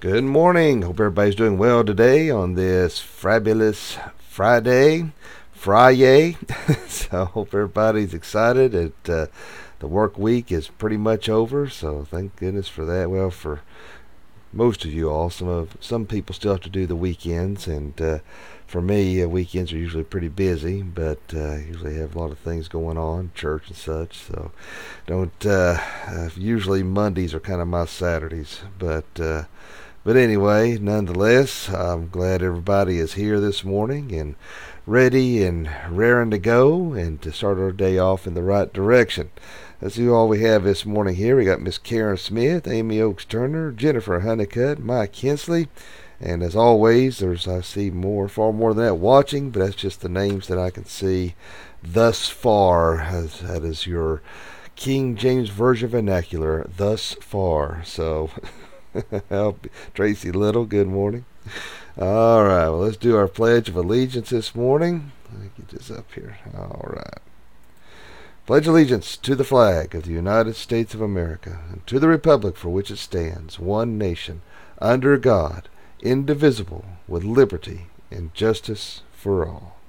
Good morning. Hope everybody's doing well today on this fabulous Friday. Friday. so hope everybody's excited. It, uh, the work week is pretty much over, so thank goodness for that. Well, for most of you all, some of some people still have to do the weekends, and uh, for me, uh, weekends are usually pretty busy, but uh, usually have a lot of things going on, church and such. So don't. Uh, uh, usually Mondays are kind of my Saturdays, but uh, but anyway, nonetheless, I'm glad everybody is here this morning and ready and raring to go and to start our day off in the right direction. Let's see all we have this morning here. We got Miss Karen Smith, Amy Oaks Turner, Jennifer Honeycutt, Mike Kinsley, and as always, there's I see more, far more than that watching, but that's just the names that I can see thus far. As, that is your King James Version vernacular, thus far. So. Tracy Little, good morning. All right, well, let's do our Pledge of Allegiance this morning. Let me get this up here. All right. Pledge allegiance to the flag of the United States of America and to the republic for which it stands, one nation, under God, indivisible, with liberty and justice for all.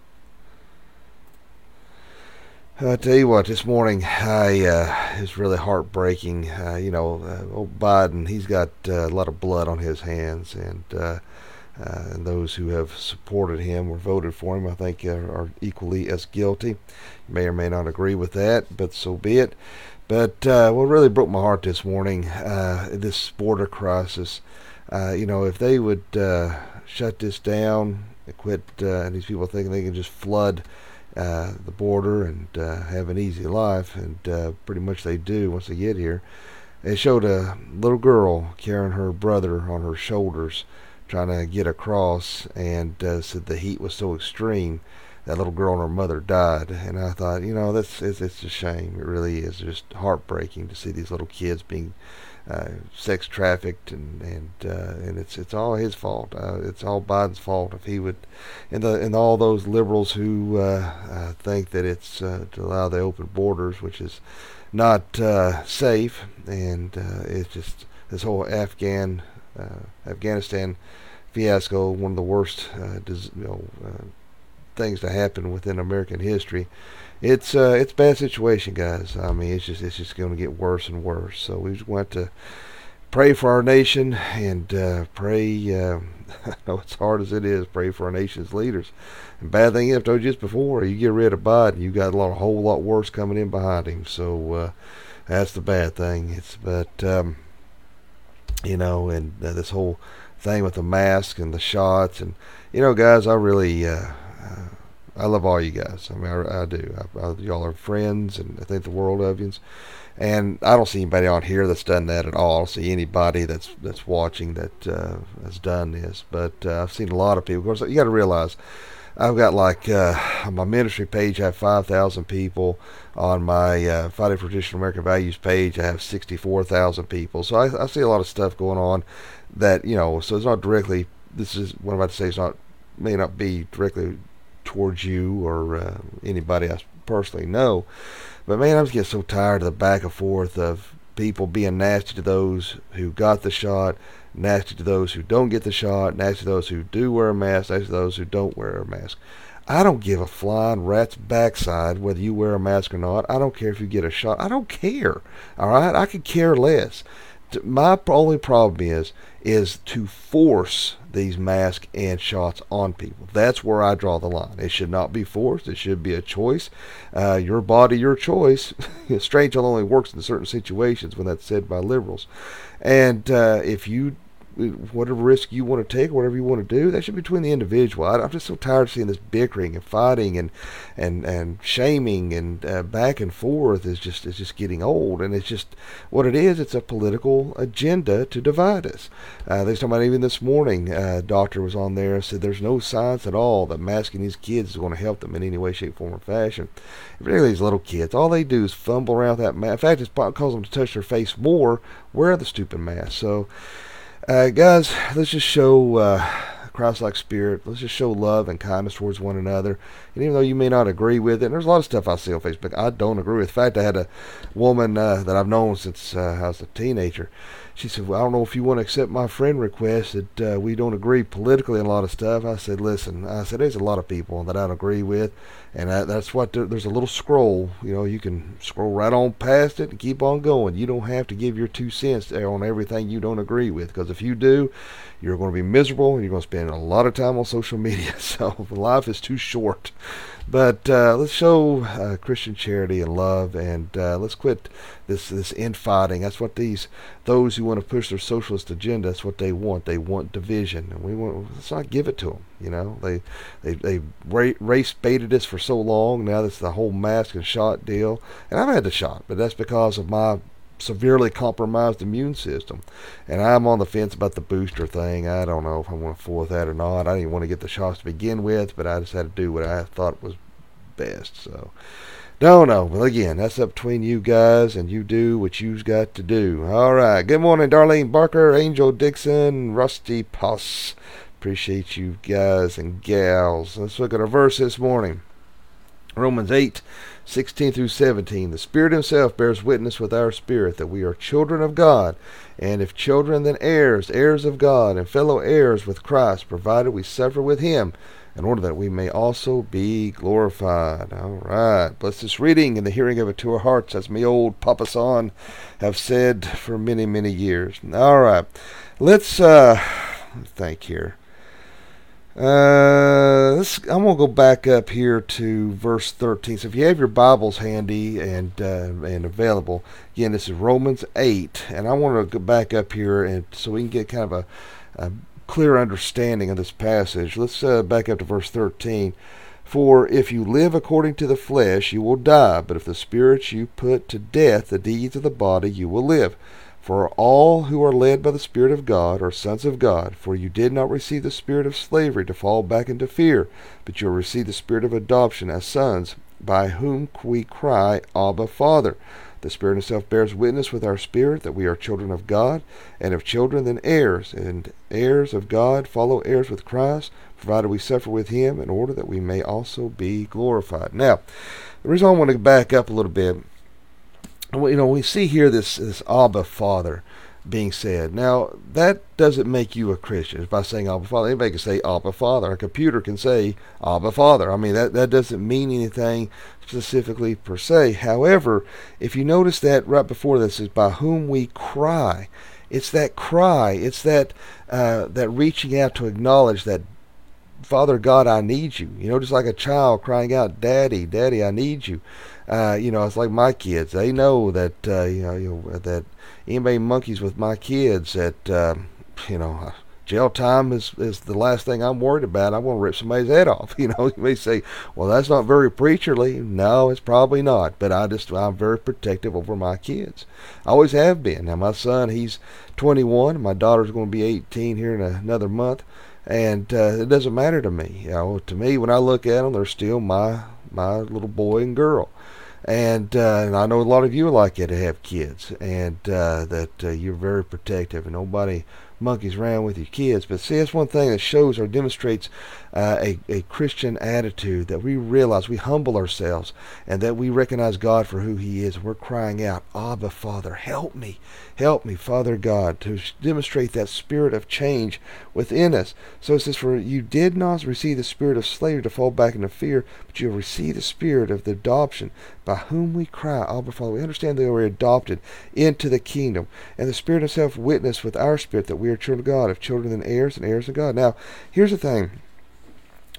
I tell you what, this morning I uh, it was really heartbreaking. Uh, you know, uh, old Biden, he's got uh, a lot of blood on his hands, and uh, uh, those who have supported him or voted for him, I think, are, are, equally as guilty. You may or may not agree with that, but so be it. But what really broke my heart this morning, this border crisis. you know, if they would shut this down, quit, and these people thinking they can just flood uh, the border and uh, have an easy life, and uh, pretty much they do once they get here. They showed a little girl carrying her brother on her shoulders, trying to get across, and uh, said the heat was so extreme that little girl and her mother died. And I thought, you know, that's it's, it's a shame. It really is just heartbreaking to see these little kids being uh, sex trafficked, and and uh, and it's it's all his fault. Uh, it's all Biden's fault if he would, and the and all those liberals who uh, uh, think that it's uh, to allow the open borders, which is not safe, and it's just this whole Afghan Afghanistan fiasco, one of the worst dis- you know, things to happen within American history it's uh, it's a bad situation, guys. I mean, it's just it's just going to get worse and worse. So we just want to pray for our nation and uh, pray. Uh, I know it's hard as it is. Pray for our nation's leaders. And bad thing is, I've told you just before, you get rid of Biden, you got a lot, a whole lot worse coming in behind him. So uh, that's the bad thing. It's but um, you know, and uh, this whole thing with the mask and the shots, and you know, guys, I really. Uh, I love all you guys. I mean, I, I do. I, I, y'all are friends, and I think the world of you. And I don't see anybody on here that's done that at all. I don't see anybody that's that's watching that uh, has done this. But uh, I've seen a lot of people. Of course, you got to realize I've got like uh, on my ministry page, I have 5,000 people. On my uh, Fighting for Traditional American Values page, I have 64,000 people. So I, I see a lot of stuff going on that, you know, so it's not directly, this is what I'm about to say, it's not, may not be directly towards you or uh, anybody I personally know. But man, I'm just getting so tired of the back and forth of people being nasty to those who got the shot, nasty to those who don't get the shot, nasty to those who do wear a mask, nasty to those who don't wear a mask. I don't give a flying rat's backside whether you wear a mask or not. I don't care if you get a shot. I don't care. All right, I could care less. My only problem is is to force these masks and shots on people. That's where I draw the line. It should not be forced. It should be a choice. Uh, your body, your choice. Strange only works in certain situations when that's said by liberals. And uh, if you whatever risk you want to take, whatever you want to do, that should be between the individual. I, am just so tired of seeing this bickering and fighting and and and shaming and uh, back and forth is just is just getting old. And it's just what it is. It's a political agenda to divide us. Uh, talking about even this morning. Uh, doctor was on there and said there's no science at all that masking these kids is going to help them in any way, shape, form, or fashion. Particularly these little kids, all they do is fumble around that mask. In fact, it causing them to touch their face more. Wear the stupid mask. So. Uh, guys, let's just show uh, Christ-like spirit. Let's just show love and kindness towards one another. And even though you may not agree with it, and there's a lot of stuff I see on Facebook I don't agree with. In fact, I had a woman uh, that I've known since uh, I was a teenager. she said, "Well, I don't know if you want to accept my friend request that uh, we don't agree politically on a lot of stuff." I said, "Listen, I said there's a lot of people that I don't agree with, and that's what the, there's a little scroll. You know, you can scroll right on past it and keep on going. You don't have to give your two cents on everything you don't agree with, because if you do, you're going to be miserable and you're going to spend a lot of time on social media. So life is too short." But uh, let's show uh, Christian charity and love, and uh, let's quit this this infighting. That's what these those who want to push their socialist agenda. That's what they want. They want division, and we want. Let's not give it to them. You know, they they they race baited us for so long. Now that's the whole mask and shot deal, and I've had the shot, but that's because of my severely compromised immune system. And I'm on the fence about the booster thing. I don't know if I want to fool with that or not. I didn't want to get the shots to begin with, but I just had to do what I thought was best. So, don't know. Well, again, that's up between you guys, and you do what you've got to do. All right. Good morning, Darlene Barker, Angel Dixon, Rusty Puss. Appreciate you guys and gals. Let's look at a verse this morning. Romans 8, 16 through 17. The Spirit Himself bears witness with our spirit that we are children of God, and if children, then heirs, heirs of God, and fellow heirs with Christ, provided we suffer with Him, in order that we may also be glorified. All right. Bless this reading and the hearing of it to our hearts, as my old Papa Son have said for many, many years. All right. Let's uh, think here. Uh, I'm going to go back up here to verse 13. So if you have your Bibles handy and uh, and available, again, this is Romans 8, and I want to go back up here and so we can get kind of a, a clear understanding of this passage. Let's uh, back up to verse 13. For if you live according to the flesh, you will die, but if the Spirit you put to death the deeds of the body, you will live. For all who are led by the Spirit of God are sons of God. For you did not receive the spirit of slavery to fall back into fear, but you received the spirit of adoption as sons, by whom we cry, Abba, Father. The Spirit Himself bears witness with our spirit that we are children of God, and if children, then heirs, and heirs of God, follow heirs with Christ, provided we suffer with Him, in order that we may also be glorified. Now, the reason I want to back up a little bit you know, we see here this this Abba Father being said. Now, that doesn't make you a Christian by saying Abba Father. Anybody can say Abba Father. A computer can say Abba Father. I mean, that, that doesn't mean anything specifically per se. However, if you notice that right before this is by whom we cry, it's that cry. It's that uh, that reaching out to acknowledge that Father God, I need you. You know, just like a child crying out, Daddy, Daddy, I need you. Uh, you know, it's like my kids. They know that uh, you, know, you that anybody monkeys with my kids that uh, you know jail time is is the last thing I'm worried about. I want to rip somebody's head off. You know, you may say, well, that's not very preacherly. No, it's probably not. But I just I'm very protective over my kids. I always have been. Now my son, he's 21. My daughter's going to be 18 here in another month and uh, it doesn't matter to me. You know, to me, when I look at them, they're still my my little boy and girl. And, uh, and I know a lot of you like it to have kids, and uh, that uh, you're very protective, and nobody monkeys around with your kids. But see, that's one thing that shows or demonstrates uh, a, a Christian attitude that we realize we humble ourselves and that we recognize God for who He is. We're crying out, Abba, Father, help me, help me, Father God, to demonstrate that spirit of change within us. So it says, For you did not receive the spirit of slavery to fall back into fear, but you have received the spirit of the adoption, by whom we cry, Abba, Father. We understand that we are adopted into the kingdom, and the Spirit Himself witness with our spirit that we are children of God, if children then heirs and heirs of God. Now, here's the thing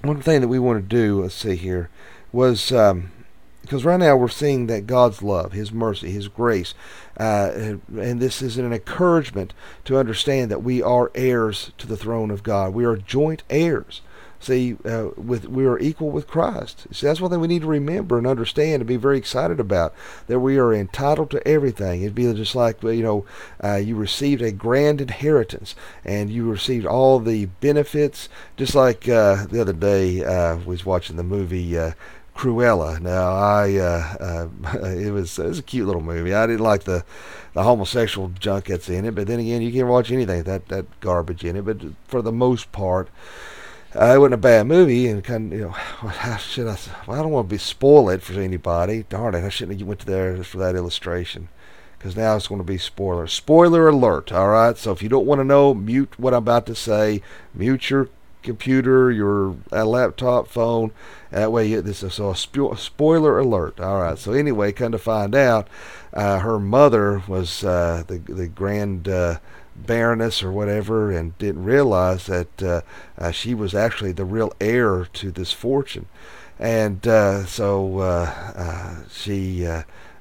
one thing that we want to do, let's see here, was um, because right now we're seeing that God's love, His mercy, His grace, uh, and this is an encouragement to understand that we are heirs to the throne of God. We are joint heirs. See, uh, with we are equal with Christ. See, that's one thing we need to remember and understand and be very excited about. That we are entitled to everything. It'd be just like you know, uh, you received a grand inheritance and you received all the benefits. Just like uh, the other day, uh, was watching the movie. Cruella. Now, I uh, uh, it was it was a cute little movie. I didn't like the the homosexual junk that's in it, but then again, you can watch anything that that garbage in it. But for the most part, uh, it wasn't a bad movie, and kind of, you know, how should I? Well, I don't want to be spoil it for anybody. Darn it, I shouldn't have went there for that illustration, because now it's going to be spoiler. Spoiler alert, all right? So if you don't want to know, mute what I'm about to say. Mute your computer, your uh, laptop, phone. That way, you, this is so a spo- spoiler alert. All right. So anyway, come to find out, uh, her mother was uh, the the grand uh, baroness or whatever, and didn't realize that uh, she was actually the real heir to this fortune, and so she.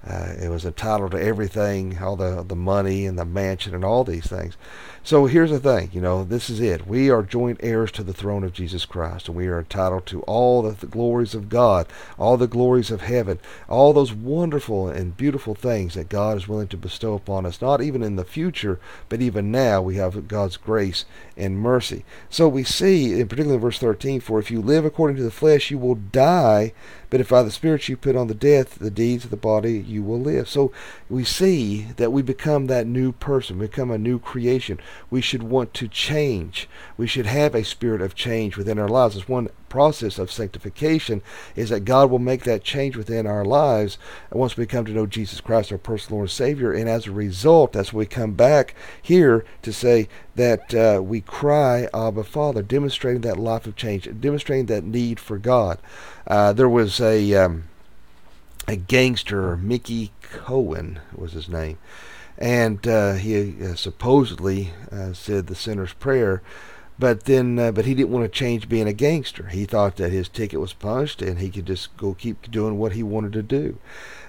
It was entitled to everything, all the the money and the mansion and all these things. So here's the thing, you know, this is it. We are joint heirs to the throne of Jesus Christ, and we are entitled to all the, the glories of God, all the glories of heaven, all those wonderful and beautiful things that God is willing to bestow upon us, not even in the future, but even now we have God's grace and mercy. So we see, in particular in verse 13, for if you live according to the flesh, you will die, but if by the Spirit you put on the death, the deeds of the body, you will live. So we see that we become that new person, become a new creation. We should want to change. We should have a spirit of change within our lives. It's one process of sanctification is that God will make that change within our lives once we come to know Jesus Christ, our personal Lord and Savior. And as a result, when we come back here to say that uh, we cry, Abba, Father, demonstrating that life of change, demonstrating that need for God. Uh, there was a um, a gangster, Mickey Cohen was his name, and uh, he uh, supposedly uh, said the sinner's prayer but then, uh, but he didn't want to change being a gangster. He thought that his ticket was punched and he could just go keep doing what he wanted to do.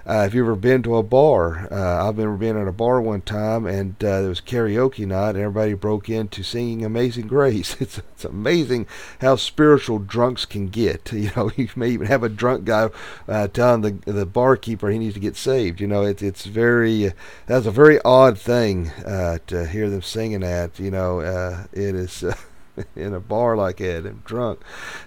Uh, have you ever been to a bar? Uh, I've never been at a bar one time, and uh, there was karaoke night, and everybody broke into singing "Amazing Grace." It's it's amazing how spiritual drunks can get. You know, you may even have a drunk guy uh, telling the the barkeeper he needs to get saved. You know, it's it's very that's a very odd thing uh, to hear them singing at. You know, uh, it is. in a bar like that and drunk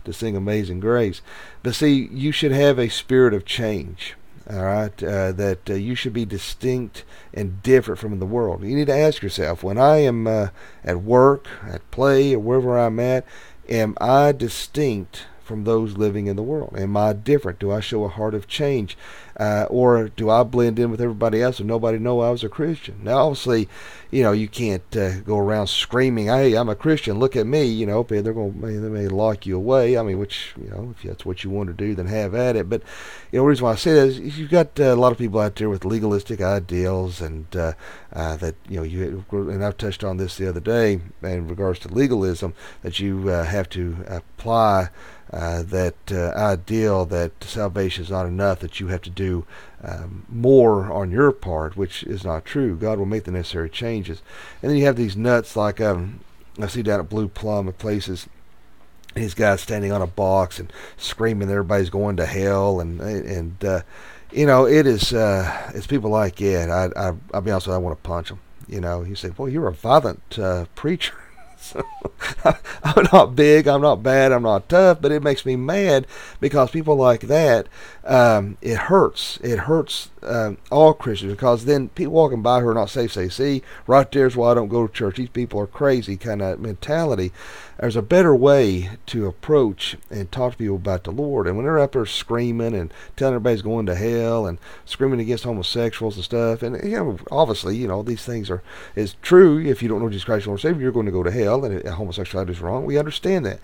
to sing Amazing Grace. But see, you should have a spirit of change. All right, uh, that uh, you should be distinct and different from the world. You need to ask yourself: when I am uh, at work, at play, or wherever I'm at, am I distinct from those living in the world? Am I different? Do I show a heart of change? Uh, or do I blend in with everybody else and nobody know I was a Christian? Now, obviously, you know, you can't uh, go around screaming, "Hey, I'm a Christian! Look at me!" You know, they're going to they may lock you away. I mean, which you know, if that's what you want to do, then have at it. But you know, the reason why I say that is you've got uh, a lot of people out there with legalistic ideals, and uh, uh, that you know, you and I've touched on this the other day in regards to legalism that you uh, have to apply uh, that uh, ideal that salvation is not enough, that you have to do um, more on your part, which is not true. God will make the necessary changes. And then you have these nuts like um, I see down at Blue Plum at places. These guys standing on a box and screaming, that everybody's going to hell, and and uh, you know it is uh, it's people like that. I, I I'll be honest with you, I want to punch them. You know, you say, "Well, you're a violent uh, preacher." So, I'm not big, I'm not bad, I'm not tough, but it makes me mad because people like that, um, it hurts. It hurts um, all Christians because then people walking by who are not safe say, see, right there's why I don't go to church. These people are crazy kind of mentality. There's a better way to approach and talk to people about the Lord. And when they're up there screaming and telling everybody's going to hell and screaming against homosexuals and stuff, and you know, obviously, you know, these things are is true. If you don't know Jesus Christ, Lord Savior, you're going to go to hell, and homosexuality is wrong. We understand that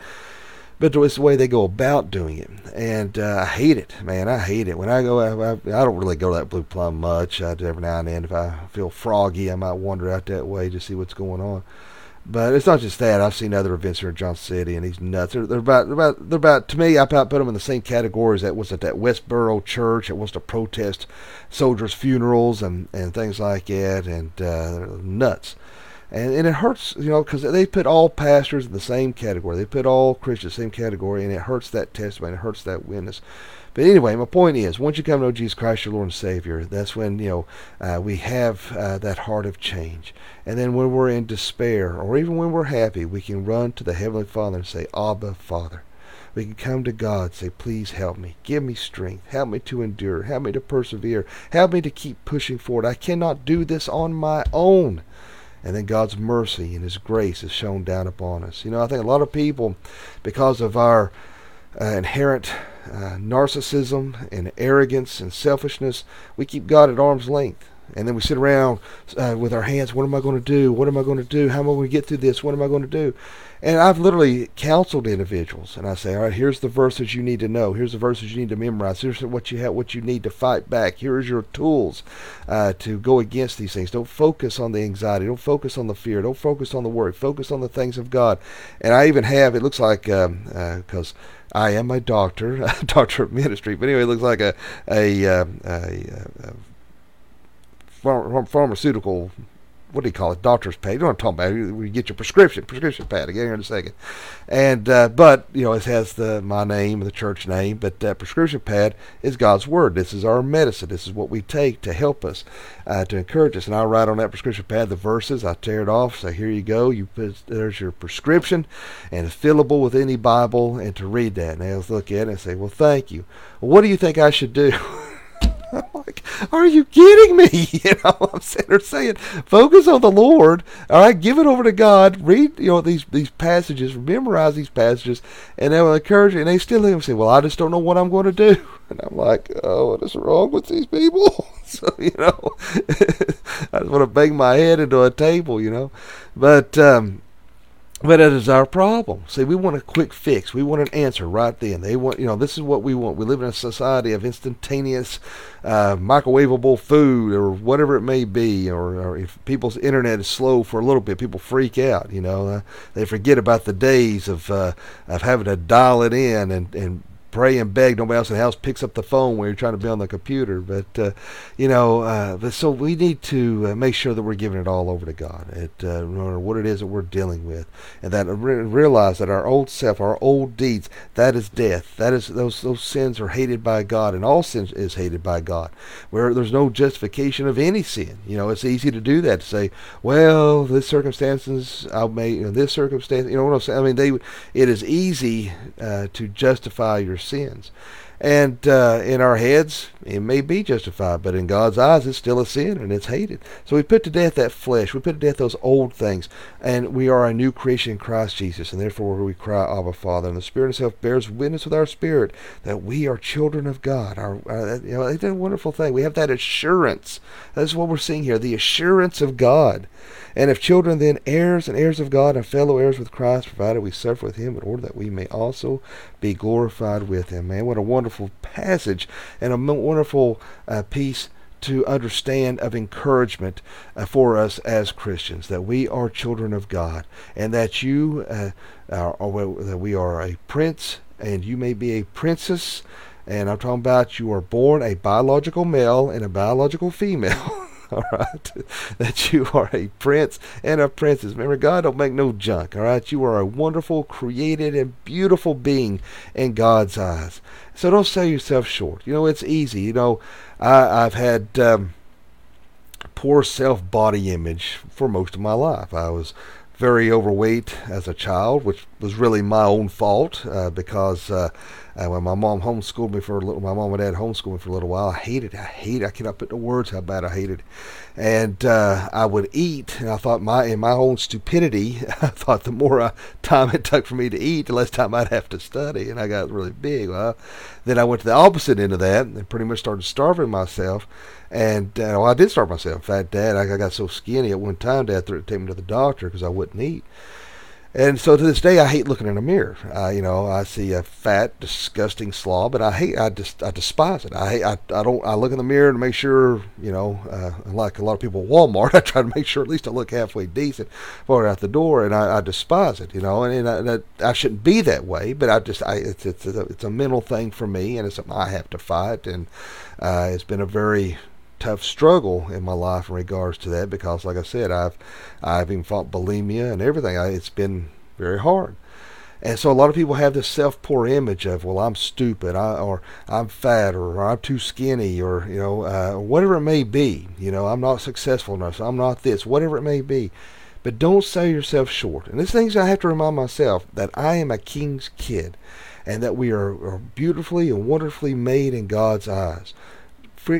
but it's the way they go about doing it, and uh, I hate it, man. I hate it when I go. I, I, I, don't really go to that Blue Plum much. I every now and then. If I feel froggy, I might wander out that way to see what's going on. But it's not just that. I've seen other events here in Johnson City, and these nuts. They're, they're about, they're about, they're about. To me, I put them in the same categories that was at that Westboro church that wants to protest soldiers' funerals and and things like that, and uh, nuts and, and it hurts, you know, because they put all pastors in the same category. They put all Christians in the same category, and it hurts that testimony. It hurts that witness. But anyway, my point is, once you come to know Jesus Christ, your Lord and Savior, that's when you know uh, we have uh, that heart of change. And then when we're in despair, or even when we're happy, we can run to the Heavenly Father and say, "Abba, Father." We can come to God and say, Please help me. Give me strength. Help me to endure. Help me to persevere. Help me to keep pushing forward. I cannot do this on my own and then God's mercy and His grace is shown down upon us. You know, I think a lot of people, because of our uh, inherent uh, narcissism and arrogance and selfishness, we keep God at arm's length. And then we sit around uh, with our hands. What am I going to do? What am I going to do? How am I going to get through this? What am I going to do? And I've literally counseled individuals, and I say, all right, here's the verses you need to know. Here's the verses you need to memorize. Here's what you have, what you need to fight back. Here's your tools uh, to go against these things. Don't focus on the anxiety. Don't focus on the fear. Don't focus on the worry. Focus on the things of God. And I even have. It looks like because. Um, uh, I am a doctor, a doctor of ministry, but anyway, it looks like a a, um, a, a, a pharmaceutical what do you call it? Doctor's pad. You know what I'm talking about? We get your prescription, prescription pad. Again here in a second. And uh, but you know it has the my name, and the church name, but that prescription pad is God's word. This is our medicine. This is what we take to help us, uh, to encourage us. And I write on that prescription pad the verses. I tear it off. Say here you go. You put there's your prescription, and it's fillable with any Bible. And to read that, and they'll look at it and say, well, thank you. Well, what do you think I should do? I'm like, are you kidding me? You know, I'm sitting there saying, focus on the Lord. All right, give it over to God. Read, you know, these these passages, memorize these passages, and they will encourage you. And they still look and say, well, I just don't know what I'm going to do. And I'm like, oh, what is wrong with these people? so you know, I just want to bang my head into a table, you know. But um, but that is our problem. See, we want a quick fix. We want an answer right then. They want, you know, this is what we want. We live in a society of instantaneous, uh, microwavable food or whatever it may be. Or, or, if people's internet is slow for a little bit, people freak out. You know, uh, they forget about the days of uh, of having to dial it in and and pray and beg. Nobody else in the house picks up the phone when you're trying to be on the computer. But uh, you know, uh, but so we need to uh, make sure that we're giving it all over to God, at, uh, no matter what it is that we're dealing with, and that re- realize that our old self, our old deeds, that is death. That is those those sins are hated by God, and all sin is hated by God. Where there's no justification of any sin. You know, it's easy to do that to say, well, this circumstances I may, you know, this circumstance. You know what I'm saying? I mean, they. It is easy uh, to justify your sins. And uh, in our heads, it may be justified, but in God's eyes, it's still a sin and it's hated. So we put to death that flesh. We put to death those old things. And we are a new creation in Christ Jesus. And therefore we cry, Abba, Father. And the Spirit Himself bears witness with our spirit that we are children of God. Our, uh, you know, it's a wonderful thing. We have that assurance. That's what we're seeing here the assurance of God. And if children, then heirs and heirs of God and fellow heirs with Christ, provided we suffer with him in order that we may also be glorified with him. Man, what a wonderful passage and a wonderful uh, piece to understand of encouragement uh, for us as Christians that we are children of God and that you uh, are, are, that we are a prince and you may be a princess and I'm talking about you are born a biological male and a biological female all right? That you are a prince and a princess. Remember, God don't make no junk, all right? You are a wonderful, created, and beautiful being in God's eyes. So don't sell yourself short. You know, it's easy. You know, I, I've had um, poor self body image for most of my life. I was very overweight as a child, which was really my own fault uh, because uh, uh, when my mom homeschooled me for a little, my mom and dad homeschooled me for a little while. I hated, I hated. I cannot put the words how bad I hated. And uh, I would eat, and I thought my in my own stupidity, I thought the more uh, time it took for me to eat, the less time I'd have to study, and I got really big. Well, then I went to the opposite end of that, and pretty much started starving myself. And uh, well, I did starve myself. In fact, Dad, I, got so skinny at one time, Dad threw to take me to the doctor because I wouldn't eat. And so to this day, I hate looking in a mirror. Uh, you know, I see a fat, disgusting slob, and I hate, I just, I despise it. I hate, I, I don't, I look in the mirror to make sure, you know, uh, like a lot of people at Walmart, I try to make sure at least I look halfway decent before out the door, and I, I despise it. You know, and, and, I, I shouldn't be that way, but I just, I, it's, it's, a, it's a mental thing for me, and it's something I have to fight, and uh, it's been a very tough struggle in my life in regards to that because, like I said, I've I've even fought bulimia and everything. I, it's been very hard. And so a lot of people have this self-poor image of, well, I'm stupid, I, or I'm fat, or, I'm too skinny, or you know, uh, whatever it may be. You know, I'm not successful enough, so I'm not this, whatever it may be. But don't sell yourself short. And these things I have to remind myself that I am a king's kid, and that we are, are beautifully and wonderfully made in God's eyes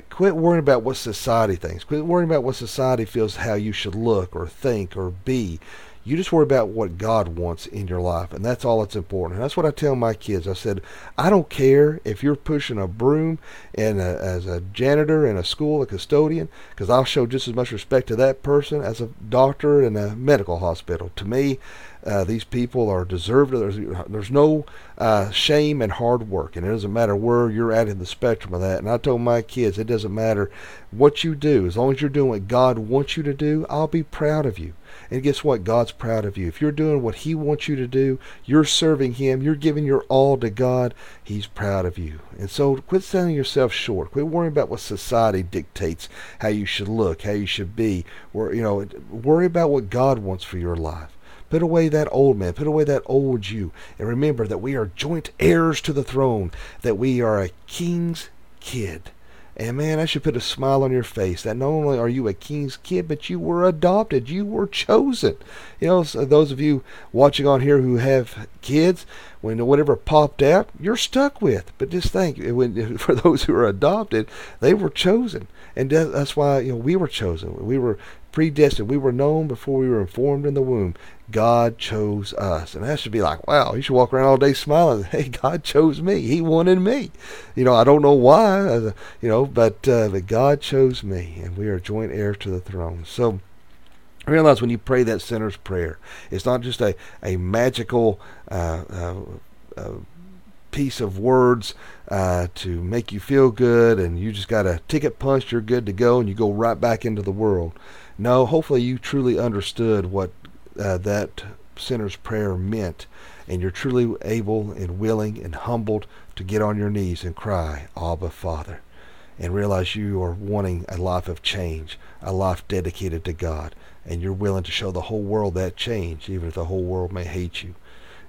quit worrying about what society thinks. Quit worrying about what society feels how you should look or think or be. You just worry about what God wants in your life, and that's all that's important. And that's what I tell my kids. I said, I don't care if you're pushing a broom and a, as a janitor in a school, a custodian, because I'll show just as much respect to that person as a doctor in a medical hospital. To me, uh, these people are deserved. There's, there's no uh, shame in hard work, and it doesn't matter where you're at in the spectrum of that. And I told my kids, it doesn't matter what you do, as long as you're doing what God wants you to do, I'll be proud of you. And guess what? God's proud of you. If you're doing what He wants you to do, you're serving Him, you're giving your all to God, He's proud of you. And so quit selling yourself short. Quit worrying about what society dictates, how you should look, how you should be. Or, you know, worry about what God wants for your life. Put away that old man, put away that old you, and remember that we are joint heirs to the throne, that we are a king's kid. And man, I should put a smile on your face that not only are you a king's kid, but you were adopted. You were chosen. You know, so those of you watching on here who have kids, when whatever popped out, you're stuck with. But just think, when, for those who are adopted, they were chosen. And that's why, you know, we were chosen. We were predestined. We were known before we were informed in the womb. God chose us. And that should be like, wow, you should walk around all day smiling. Hey, God chose me. He wanted me. You know, I don't know why, uh, you know, but, uh, but God chose me, and we are joint heirs to the throne. So, realize when you pray that sinner's prayer, it's not just a, a magical uh, uh, uh, piece of words uh, to make you feel good and you just got a ticket punched, you're good to go, and you go right back into the world. No, hopefully you truly understood what uh, that sinner's prayer meant, and you're truly able and willing and humbled to get on your knees and cry, Abba, Father, and realize you are wanting a life of change, a life dedicated to God, and you're willing to show the whole world that change, even if the whole world may hate you.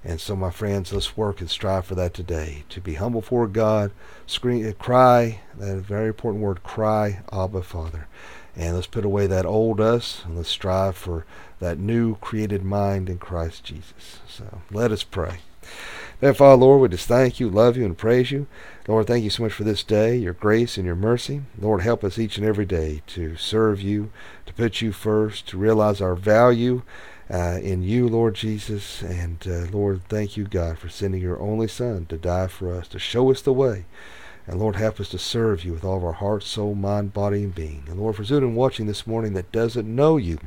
And so, my friends, let's work and strive for that today. To be humble for God, scream, cry, that very important word, cry, Abba, Father. And let's put away that old us and let's strive for that new created mind in Christ Jesus. So let us pray. Therefore, Lord, we just thank you, love you, and praise you. Lord, thank you so much for this day, your grace and your mercy. Lord, help us each and every day to serve you, to put you first, to realize our value uh, in you, Lord Jesus. And uh, Lord, thank you, God, for sending your only Son to die for us, to show us the way. And Lord, help us to serve you with all of our heart, soul, mind, body, and being. And Lord, for student watching this morning that doesn't know you,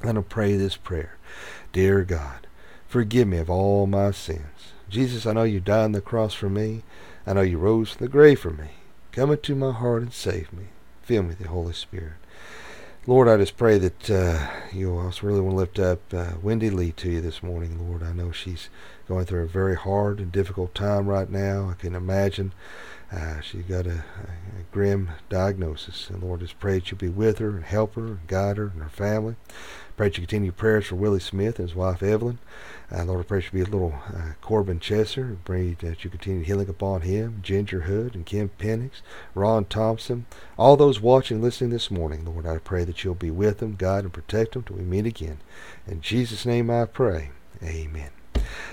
going to pray this prayer. Dear God, forgive me of all my sins. Jesus, I know you died on the cross for me. I know you rose from the grave for me. Come into my heart and save me. Fill me with the Holy Spirit. Lord, I just pray that uh, you also really want to lift up uh, Wendy Lee to you this morning, Lord. I know she's going through a very hard and difficult time right now. I can imagine uh, she's got a, a, grim diagnosis. And Lord, just pray that you be with her and help her and guide her and her family. Pray that you continue prayers for Willie Smith and his wife Evelyn. Uh, Lord, I pray that you be a little uh, Corbin Chesser. Pray that you continue healing upon him, Ginger Hood and Kim Penix, Ron Thompson, all those watching and listening this morning. Lord, I pray that you'll be with them, guide and protect them till we meet again. In Jesus' name I pray. Amen.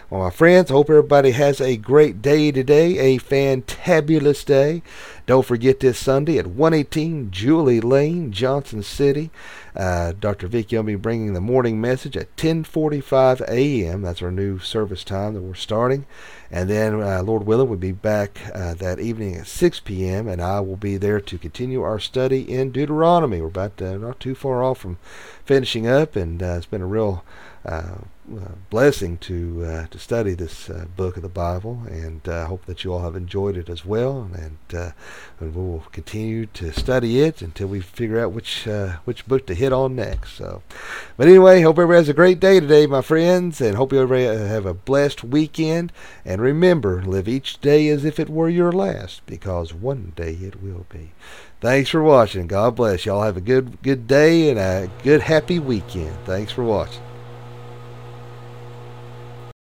Well, my friends, hope everybody has a great day today, a fantabulous day. Don't forget this Sunday at 118 Julie Lane, Johnson City. Uh, Dr. Vicky will be bringing the morning message at 10:45 a.m. That's our new service time that we're starting, and then uh, Lord willing, we'll be back uh, that evening at 6 p.m. and I will be there to continue our study in Deuteronomy. We're about uh, not too far off from finishing up, and uh, it's been a real uh, blessing to uh, to study this uh, book of the Bible, and I uh, hope that you all have enjoyed it as well. And, uh, and we will continue to study it until we figure out which which book to hit on next. So, but anyway, hope everybody has a great day today, my friends, and hope you everybody have a blessed weekend. And remember, live each day as if it were your last, because one day it will be. Thanks for watching. God bless. Y'all have a good good day and a good happy weekend. Thanks for watching.